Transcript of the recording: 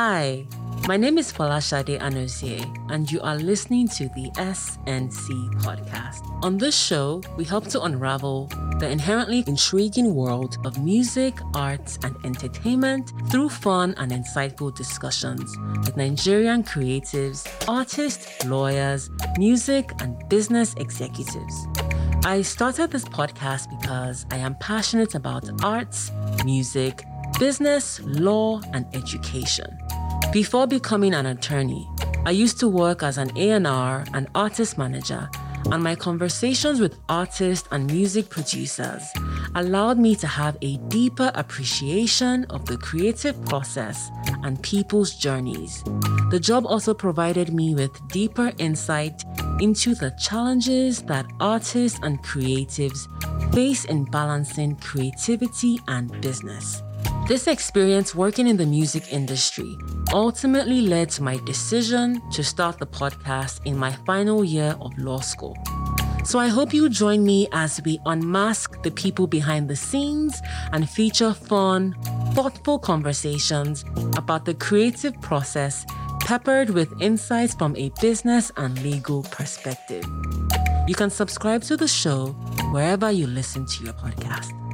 Hi, my name is Folashade Anozie, and you are listening to the SNC podcast. On this show, we help to unravel the inherently intriguing world of music, arts, and entertainment through fun and insightful discussions with Nigerian creatives, artists, lawyers, music, and business executives. I started this podcast because I am passionate about arts, music, business, law, and education. Before becoming an attorney, I used to work as an A&R and artist manager, and my conversations with artists and music producers allowed me to have a deeper appreciation of the creative process and people's journeys. The job also provided me with deeper insight into the challenges that artists and creatives face in balancing creativity and business. This experience working in the music industry ultimately led to my decision to start the podcast in my final year of law school. So I hope you join me as we unmask the people behind the scenes and feature fun, thoughtful conversations about the creative process peppered with insights from a business and legal perspective. You can subscribe to the show wherever you listen to your podcast.